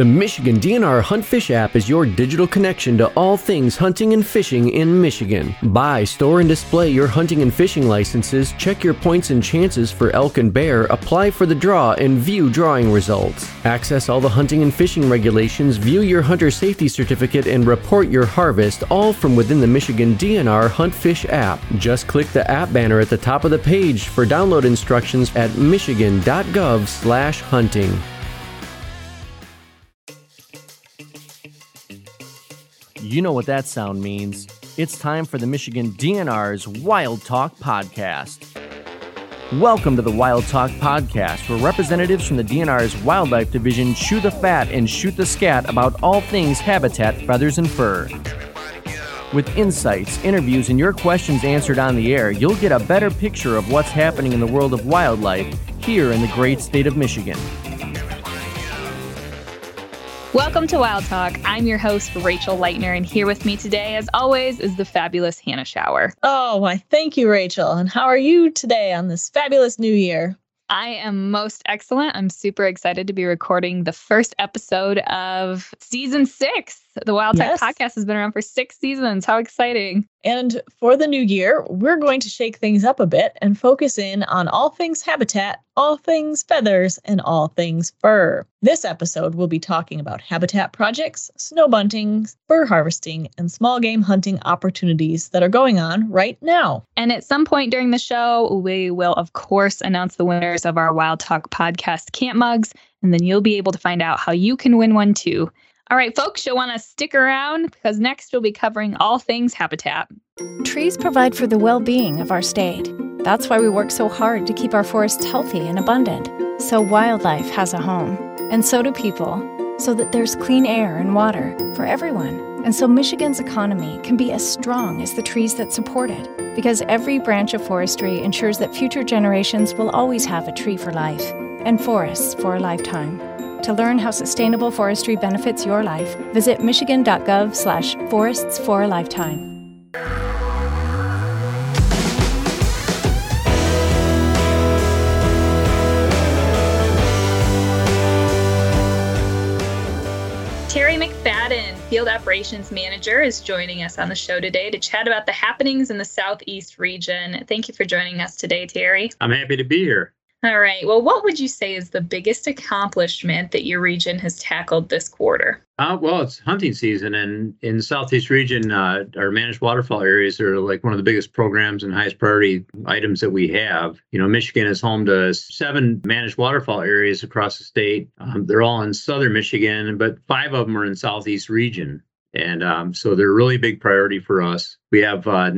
The Michigan DNR Hunt Fish app is your digital connection to all things hunting and fishing in Michigan. Buy, store, and display your hunting and fishing licenses, check your points and chances for elk and bear, apply for the draw, and view drawing results. Access all the hunting and fishing regulations, view your hunter safety certificate, and report your harvest all from within the Michigan DNR Hunt Fish app. Just click the app banner at the top of the page for download instructions at michigan.gov/hunting. You know what that sound means. It's time for the Michigan DNR's Wild Talk Podcast. Welcome to the Wild Talk Podcast, where representatives from the DNR's Wildlife Division chew the fat and shoot the scat about all things habitat, feathers, and fur. With insights, interviews, and your questions answered on the air, you'll get a better picture of what's happening in the world of wildlife here in the great state of Michigan. Welcome to Wild Talk. I'm your host, Rachel Leightner, and here with me today, as always, is the fabulous Hannah Schauer. Oh, why, thank you, Rachel. And how are you today on this fabulous new year? I am most excellent. I'm super excited to be recording the first episode of season six. The Wild Talk yes. podcast has been around for six seasons. How exciting! And for the new year, we're going to shake things up a bit and focus in on all things habitat, all things feathers, and all things fur. This episode, we'll be talking about habitat projects, snow bunting, fur harvesting, and small game hunting opportunities that are going on right now. And at some point during the show, we will, of course, announce the winners of our Wild Talk podcast camp mugs, and then you'll be able to find out how you can win one too. All right, folks, you'll want to stick around because next we'll be covering all things habitat. Trees provide for the well being of our state. That's why we work so hard to keep our forests healthy and abundant, so wildlife has a home, and so do people, so that there's clean air and water for everyone, and so Michigan's economy can be as strong as the trees that support it, because every branch of forestry ensures that future generations will always have a tree for life and forests for a lifetime. To learn how sustainable forestry benefits your life, visit michigan.gov slash forests for a lifetime. Terry McFadden, Field Operations Manager, is joining us on the show today to chat about the happenings in the Southeast region. Thank you for joining us today, Terry. I'm happy to be here. All right. Well, what would you say is the biggest accomplishment that your region has tackled this quarter? Uh, well, it's hunting season, and in the southeast region, uh, our managed waterfowl areas are like one of the biggest programs and highest priority items that we have. You know, Michigan is home to seven managed waterfowl areas across the state. Um, they're all in southern Michigan, but five of them are in southeast region. And um, so they're a really big priority for us. We have uh,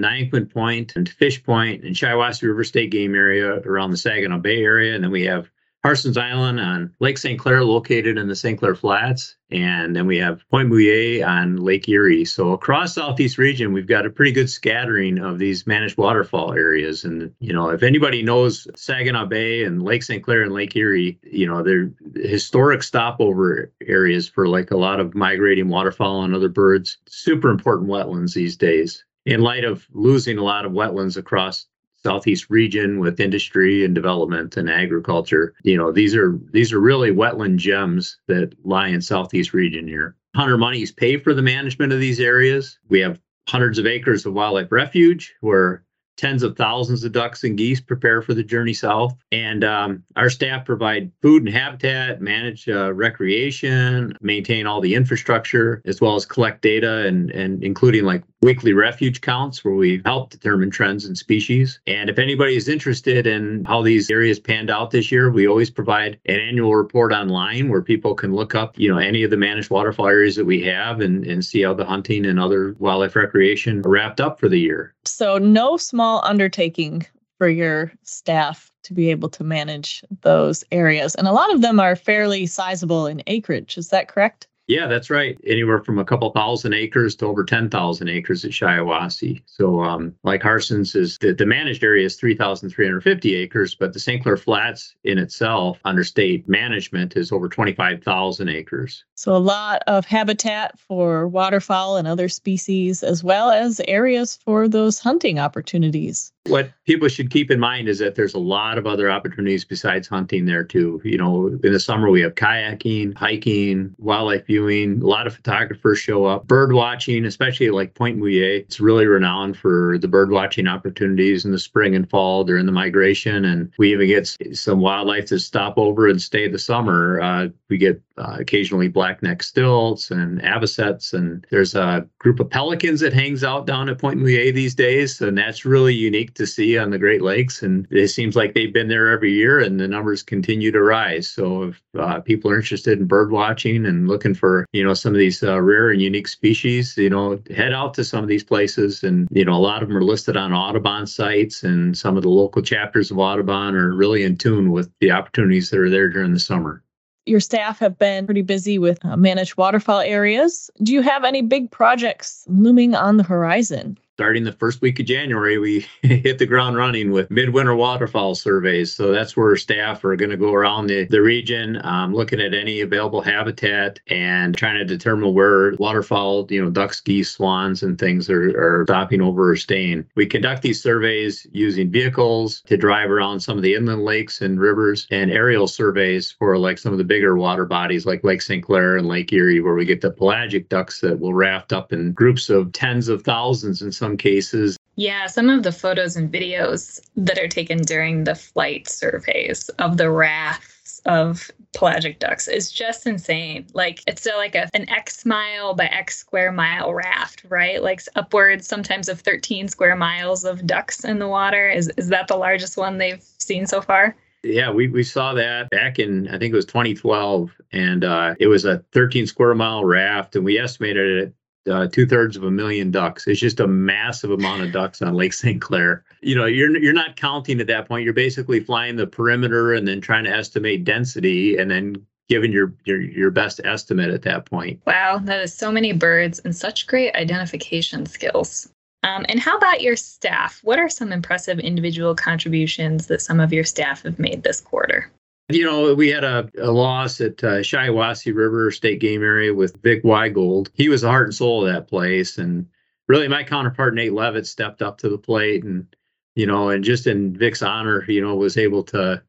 Point and Fish Point and Shiawassee River State Game Area around the Saginaw Bay area. And then we have Harsens Island on Lake St. Clair, located in the St. Clair Flats. And then we have Pointe Mouillee on Lake Erie. So across Southeast region, we've got a pretty good scattering of these managed waterfowl areas. And, you know, if anybody knows Saginaw Bay and Lake St. Clair and Lake Erie, you know, they're historic stopover areas for like a lot of migrating waterfowl and other birds. Super important wetlands these days in light of losing a lot of wetlands across southeast region with industry and development and agriculture. You know, these are these are really wetland gems that lie in southeast region here. Hunter monies pay for the management of these areas. We have hundreds of acres of wildlife refuge where tens of thousands of ducks and geese prepare for the journey south. And um, our staff provide food and habitat, manage uh, recreation, maintain all the infrastructure, as well as collect data and, and including like weekly refuge counts where we help determine trends and species. And if anybody is interested in how these areas panned out this year, we always provide an annual report online where people can look up, you know, any of the managed waterfowl areas that we have and, and see how the hunting and other wildlife recreation wrapped up for the year. So no small undertaking for your staff to be able to manage those areas. And a lot of them are fairly sizable in acreage. Is that correct? Yeah, that's right. Anywhere from a couple thousand acres to over 10,000 acres at Shiawassee. So, um, like Harsens is the, the managed area is 3,350 acres, but the St. Clair Flats in itself, under state management, is over 25,000 acres. So, a lot of habitat for waterfowl and other species, as well as areas for those hunting opportunities. What people should keep in mind is that there's a lot of other opportunities besides hunting there too. You know, in the summer we have kayaking, hiking, wildlife viewing. A lot of photographers show up. Bird watching, especially like Pointe Mouillee, it's really renowned for the bird watching opportunities in the spring and fall during the migration. And we even get some wildlife to stop over and stay the summer. Uh, we get uh, occasionally black-necked stilts and avocets, and there's a group of pelicans that hangs out down at Pointe Mouillee these days, and that's really unique to see on the Great Lakes. And it seems like they've been there every year, and the numbers continue to rise. So if uh, people are interested in bird watching and looking for you know some of these uh, rare and unique species, you know, head out to some of these places, and you know a lot of them are listed on Audubon sites, and some of the local chapters of Audubon are really in tune with the opportunities that are there during the summer your staff have been pretty busy with uh, managed waterfowl areas. Do you have any big projects looming on the horizon? Starting the first week of January, we hit the ground running with midwinter waterfowl surveys. So that's where staff are going to go around the, the region, um, looking at any available habitat and trying to determine where waterfowl, you know, ducks, geese, swans, and things are, are stopping over or staying. We conduct these surveys using vehicles to drive around some of the inland lakes and rivers and aerial surveys for like some of the bigger water bodies like Lake St. Clair and Lake Erie, where we get the pelagic ducks that will raft up in groups of tens of thousands in some cases. Yeah, some of the photos and videos that are taken during the flight surveys of the rafts of pelagic ducks is just insane. Like it's a, like a, an X mile by X square mile raft, right? Like upwards sometimes of 13 square miles of ducks in the water. Is is that the largest one they've seen so far? Yeah, we, we saw that back in, I think it was 2012, and uh, it was a 13 square mile raft, and we estimated it uh, two thirds of a million ducks. It's just a massive amount of ducks on Lake St. Clair. You know, you're you're not counting at that point. You're basically flying the perimeter and then trying to estimate density, and then giving your your your best estimate at that point. Wow, that is so many birds and such great identification skills. Um, and how about your staff? What are some impressive individual contributions that some of your staff have made this quarter? You know, we had a, a loss at uh, Shiawassee River State Game Area with Vic Weigold. He was the heart and soul of that place. And really, my counterpart, Nate Levitt, stepped up to the plate and, you know, and just in Vic's honor, you know, was able to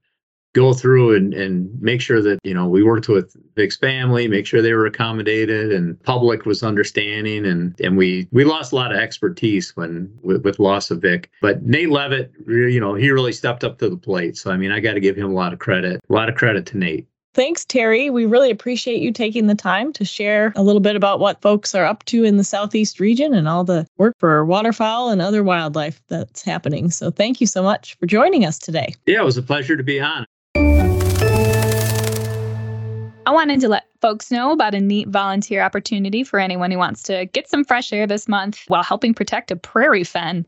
go through and, and make sure that you know we worked with Vic's family, make sure they were accommodated, and public was understanding, and and we we lost a lot of expertise when with, with loss of Vic. But Nate Levitt, you know, he really stepped up to the plate. So I mean, I got to give him a lot of credit. A lot of credit to Nate. Thanks, Terry. We really appreciate you taking the time to share a little bit about what folks are up to in the Southeast region and all the work for waterfowl and other wildlife that's happening. So, thank you so much for joining us today. Yeah, it was a pleasure to be on. I wanted to let folks know about a neat volunteer opportunity for anyone who wants to get some fresh air this month while helping protect a prairie fen.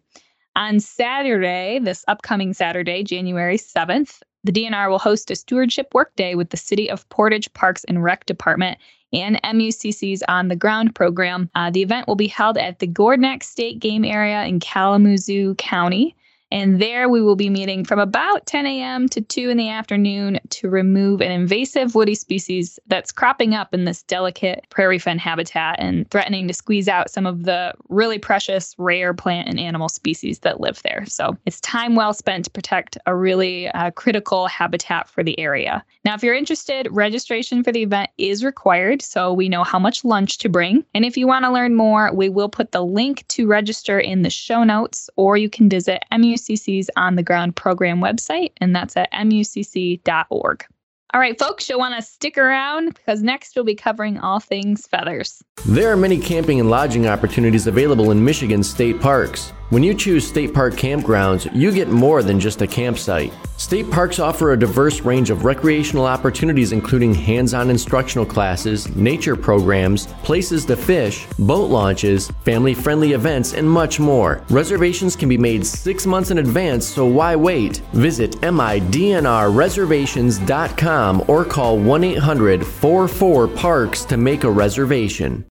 On Saturday, this upcoming Saturday, January 7th, the DNR will host a stewardship workday with the City of Portage Parks and Rec Department and MUCC's On the Ground program. Uh, the event will be held at the Gourdneck State Game Area in Kalamazoo County. And there we will be meeting from about 10 a.m. to 2 in the afternoon to remove an invasive woody species that's cropping up in this delicate prairie fen habitat and threatening to squeeze out some of the really precious rare plant and animal species that live there. So it's time well spent to protect a really uh, critical habitat for the area. Now, if you're interested, registration for the event is required so we know how much lunch to bring. And if you want to learn more, we will put the link to register in the show notes or you can visit MU MUCC's On the Ground program website, and that's at mucc.org. All right, folks, you'll want to stick around because next we'll be covering all things feathers. There are many camping and lodging opportunities available in Michigan state parks. When you choose state park campgrounds, you get more than just a campsite. State parks offer a diverse range of recreational opportunities, including hands on instructional classes, nature programs, places to fish, boat launches, family friendly events, and much more. Reservations can be made six months in advance, so why wait? Visit midnrreservations.com or call 1 800 44 Parks to make a reservation.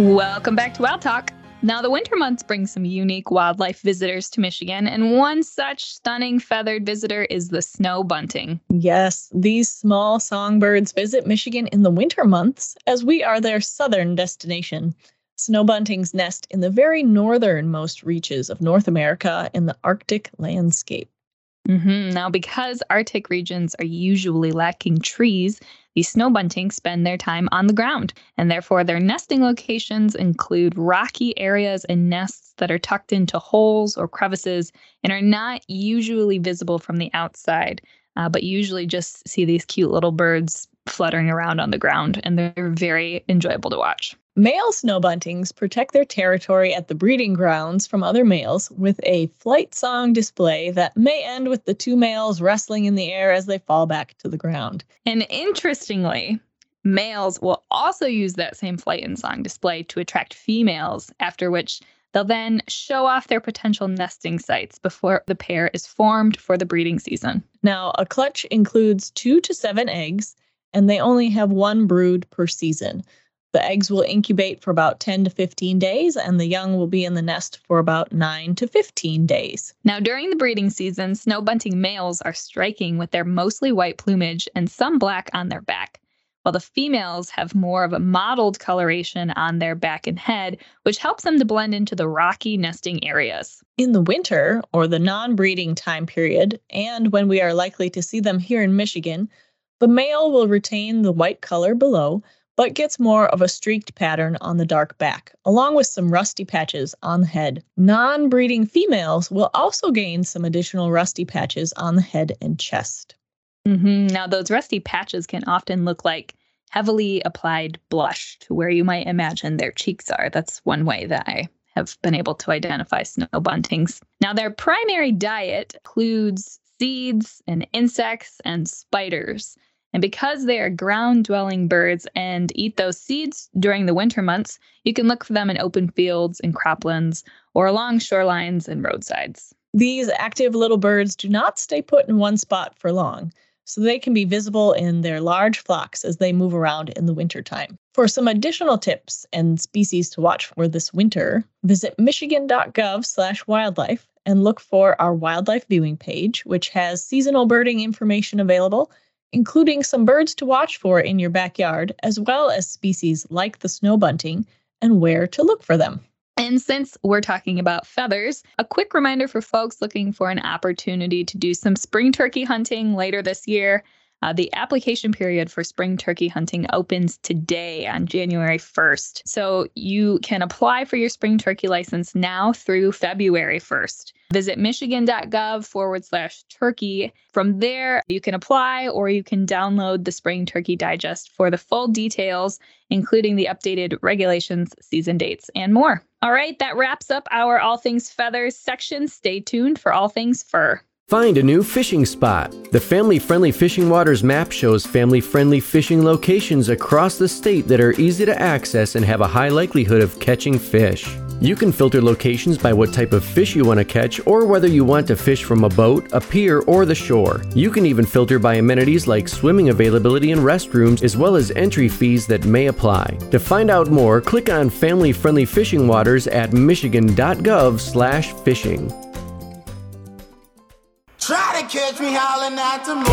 Welcome back to Wild Talk. Now, the winter months bring some unique wildlife visitors to Michigan, and one such stunning feathered visitor is the snow bunting. Yes, these small songbirds visit Michigan in the winter months as we are their southern destination. Snow buntings nest in the very northernmost reaches of North America in the Arctic landscape. Mm-hmm. Now, because Arctic regions are usually lacking trees, these snow buntings spend their time on the ground, and therefore their nesting locations include rocky areas and nests that are tucked into holes or crevices and are not usually visible from the outside, uh, but usually just see these cute little birds fluttering around on the ground, and they're very enjoyable to watch. Male snow buntings protect their territory at the breeding grounds from other males with a flight song display that may end with the two males wrestling in the air as they fall back to the ground. And interestingly, males will also use that same flight and song display to attract females, after which they'll then show off their potential nesting sites before the pair is formed for the breeding season. Now, a clutch includes two to seven eggs, and they only have one brood per season. The eggs will incubate for about 10 to 15 days, and the young will be in the nest for about 9 to 15 days. Now, during the breeding season, snow bunting males are striking with their mostly white plumage and some black on their back, while the females have more of a mottled coloration on their back and head, which helps them to blend into the rocky nesting areas. In the winter, or the non breeding time period, and when we are likely to see them here in Michigan, the male will retain the white color below but gets more of a streaked pattern on the dark back, along with some rusty patches on the head. Non breeding females will also gain some additional rusty patches on the head and chest. Mm-hmm. Now, those rusty patches can often look like heavily applied blush to where you might imagine their cheeks are. That's one way that I have been able to identify snow buntings. Now, their primary diet includes seeds and insects and spiders. And because they are ground dwelling birds and eat those seeds during the winter months, you can look for them in open fields and croplands or along shorelines and roadsides. These active little birds do not stay put in one spot for long, so they can be visible in their large flocks as they move around in the wintertime. For some additional tips and species to watch for this winter, visit michigan.gov/wildlife and look for our wildlife viewing page, which has seasonal birding information available including some birds to watch for in your backyard, as well as species like the snow bunting and where to look for them. And since we're talking about feathers, a quick reminder for folks looking for an opportunity to do some spring turkey hunting later this year. Uh, the application period for spring turkey hunting opens today on January 1st. So you can apply for your spring turkey license now through February 1st. Visit michigan.gov forward slash turkey. From there, you can apply or you can download the Spring Turkey Digest for the full details, including the updated regulations, season dates, and more. All right, that wraps up our All Things Feathers section. Stay tuned for All Things Fur. Find a new fishing spot. The Family Friendly Fishing Waters map shows family friendly fishing locations across the state that are easy to access and have a high likelihood of catching fish. You can filter locations by what type of fish you want to catch or whether you want to fish from a boat, a pier, or the shore. You can even filter by amenities like swimming availability and restrooms as well as entry fees that may apply. To find out more, click on Family Friendly Fishing Waters at michigan.gov/fishing. Try to catch me howling at the moon.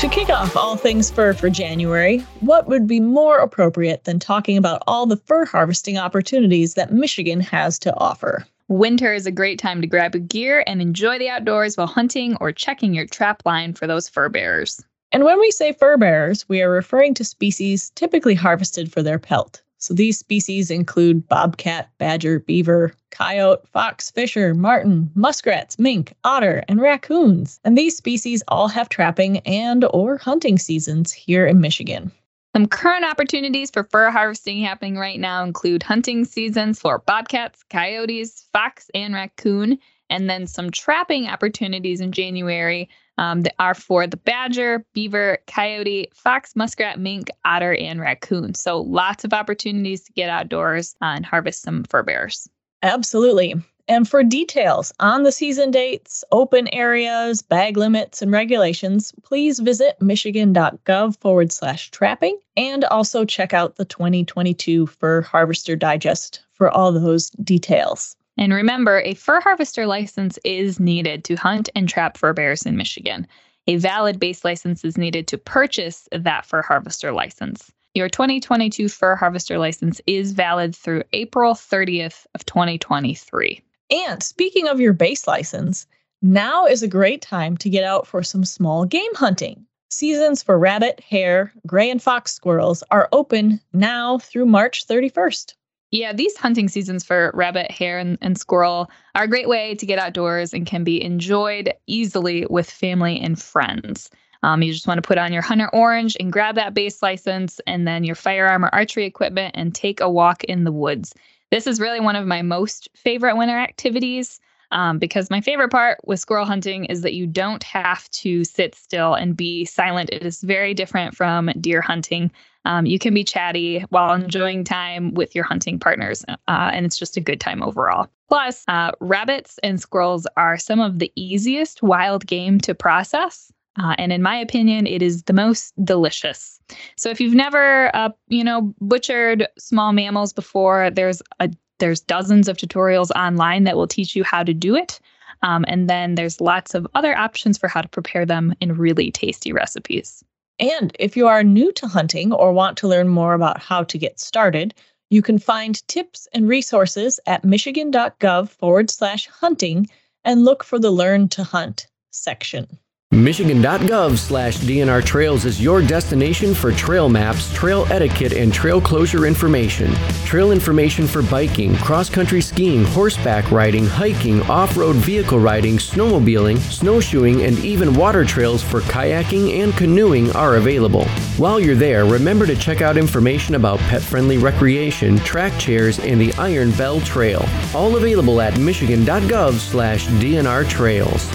To kick off all things fur for January, what would be more appropriate than talking about all the fur harvesting opportunities that Michigan has to offer? Winter is a great time to grab a gear and enjoy the outdoors while hunting or checking your trap line for those fur bearers. And when we say fur bearers, we are referring to species typically harvested for their pelt. So these species include bobcat, badger, beaver, coyote, fox, fisher, marten, muskrats, mink, otter, and raccoons. And these species all have trapping and or hunting seasons here in Michigan. Some current opportunities for fur harvesting happening right now include hunting seasons for bobcats, coyotes, fox, and raccoon, and then some trapping opportunities in January um, that are for the badger, beaver, coyote, fox, muskrat, mink, otter, and raccoon. So lots of opportunities to get outdoors uh, and harvest some fur bears. Absolutely. And for details on the season dates, open areas, bag limits, and regulations, please visit michigan.gov forward slash trapping and also check out the 2022 Fur Harvester Digest for all those details. And remember, a fur harvester license is needed to hunt and trap fur bears in Michigan. A valid base license is needed to purchase that fur harvester license. Your 2022 fur harvester license is valid through April 30th of 2023. And speaking of your base license, now is a great time to get out for some small game hunting. Seasons for rabbit, hare, gray, and fox squirrels are open now through March 31st. Yeah, these hunting seasons for rabbit, hare, and, and, squirrel are a great way to get outdoors and can be enjoyed easily with family and friends. Um, you just want to put on your hunter orange and grab that base license and then your firearm or archery equipment and take a walk in the woods. This is really one of my most favorite winter activities um, because my favorite part with squirrel hunting is that you don't have to sit still and be silent. It is very different from deer hunting. Um, you can be chatty while enjoying time with your hunting partners, uh, and it's just a good time overall. Plus, uh, rabbits and squirrels are some of the easiest wild game to process. Uh, and in my opinion, it is the most delicious. So if you've never, uh, you know, butchered small mammals before, there's a there's dozens of tutorials online that will teach you how to do it. Um, and then there's lots of other options for how to prepare them in really tasty recipes. And if you are new to hunting or want to learn more about how to get started, you can find tips and resources at michigan.gov forward slash hunting and look for the Learn to Hunt section. Michigan.gov slash DNR Trails is your destination for trail maps, trail etiquette, and trail closure information. Trail information for biking, cross country skiing, horseback riding, hiking, off road vehicle riding, snowmobiling, snowshoeing, and even water trails for kayaking and canoeing are available. While you're there, remember to check out information about pet friendly recreation, track chairs, and the Iron Belle Trail. All available at Michigan.gov slash DNR Trails.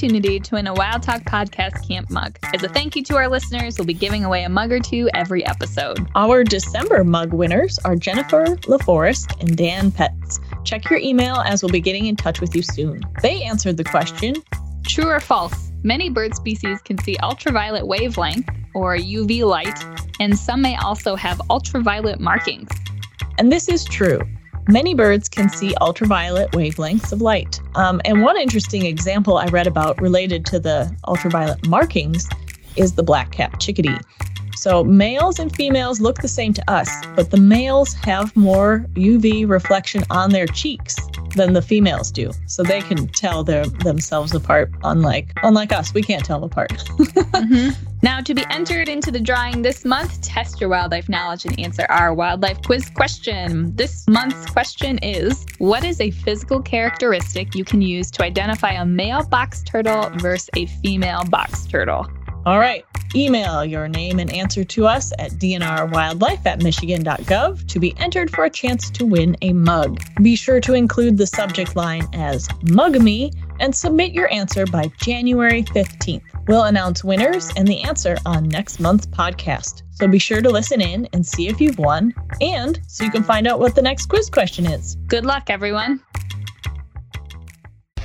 Opportunity to win a Wild Talk Podcast Camp mug. As a thank you to our listeners, we'll be giving away a mug or two every episode. Our December mug winners are Jennifer LaForest and Dan Petts. Check your email as we'll be getting in touch with you soon. They answered the question True or false? Many bird species can see ultraviolet wavelength, or UV light, and some may also have ultraviolet markings. And this is true. Many birds can see ultraviolet wavelengths of light. Um, and one interesting example I read about related to the ultraviolet markings is the black cap chickadee. So males and females look the same to us, but the males have more UV reflection on their cheeks than the females do. So they can tell their themselves apart unlike unlike us, we can't tell them apart. mm-hmm. Now, to be entered into the drawing this month, test your wildlife knowledge and answer our wildlife quiz question. This month's question is What is a physical characteristic you can use to identify a male box turtle versus a female box turtle? All right. Email your name and answer to us at dnrwildlife at michigan.gov to be entered for a chance to win a mug. Be sure to include the subject line as Mug Me and submit your answer by January 15th. We'll announce winners and the answer on next month's podcast. So be sure to listen in and see if you've won, and so you can find out what the next quiz question is. Good luck, everyone.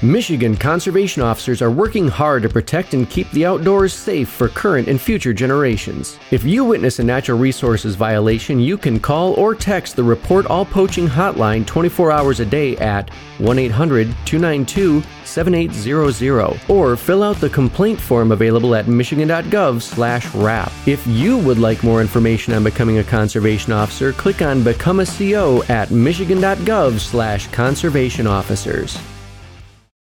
Michigan conservation officers are working hard to protect and keep the outdoors safe for current and future generations. If you witness a natural resources violation, you can call or text the Report All Poaching hotline 24 hours a day at 1 800 292 7800 or fill out the complaint form available at michigan.gov slash RAP. If you would like more information on becoming a conservation officer, click on Become a CO at michigan.gov slash conservation officers.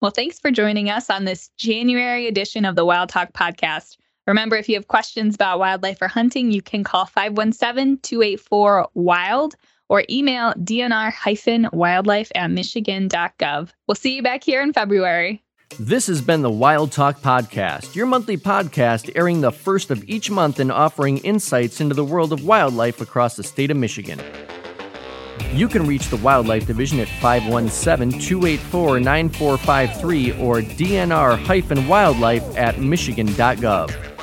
Well, thanks for joining us on this January edition of the Wild Talk podcast. Remember, if you have questions about wildlife or hunting, you can call 517 284 WILD or email dnr wildlife at michigan.gov. We'll see you back here in February. This has been the Wild Talk Podcast, your monthly podcast airing the first of each month and offering insights into the world of wildlife across the state of Michigan. You can reach the Wildlife Division at 517 284 9453 or dnr wildlife at michigan.gov.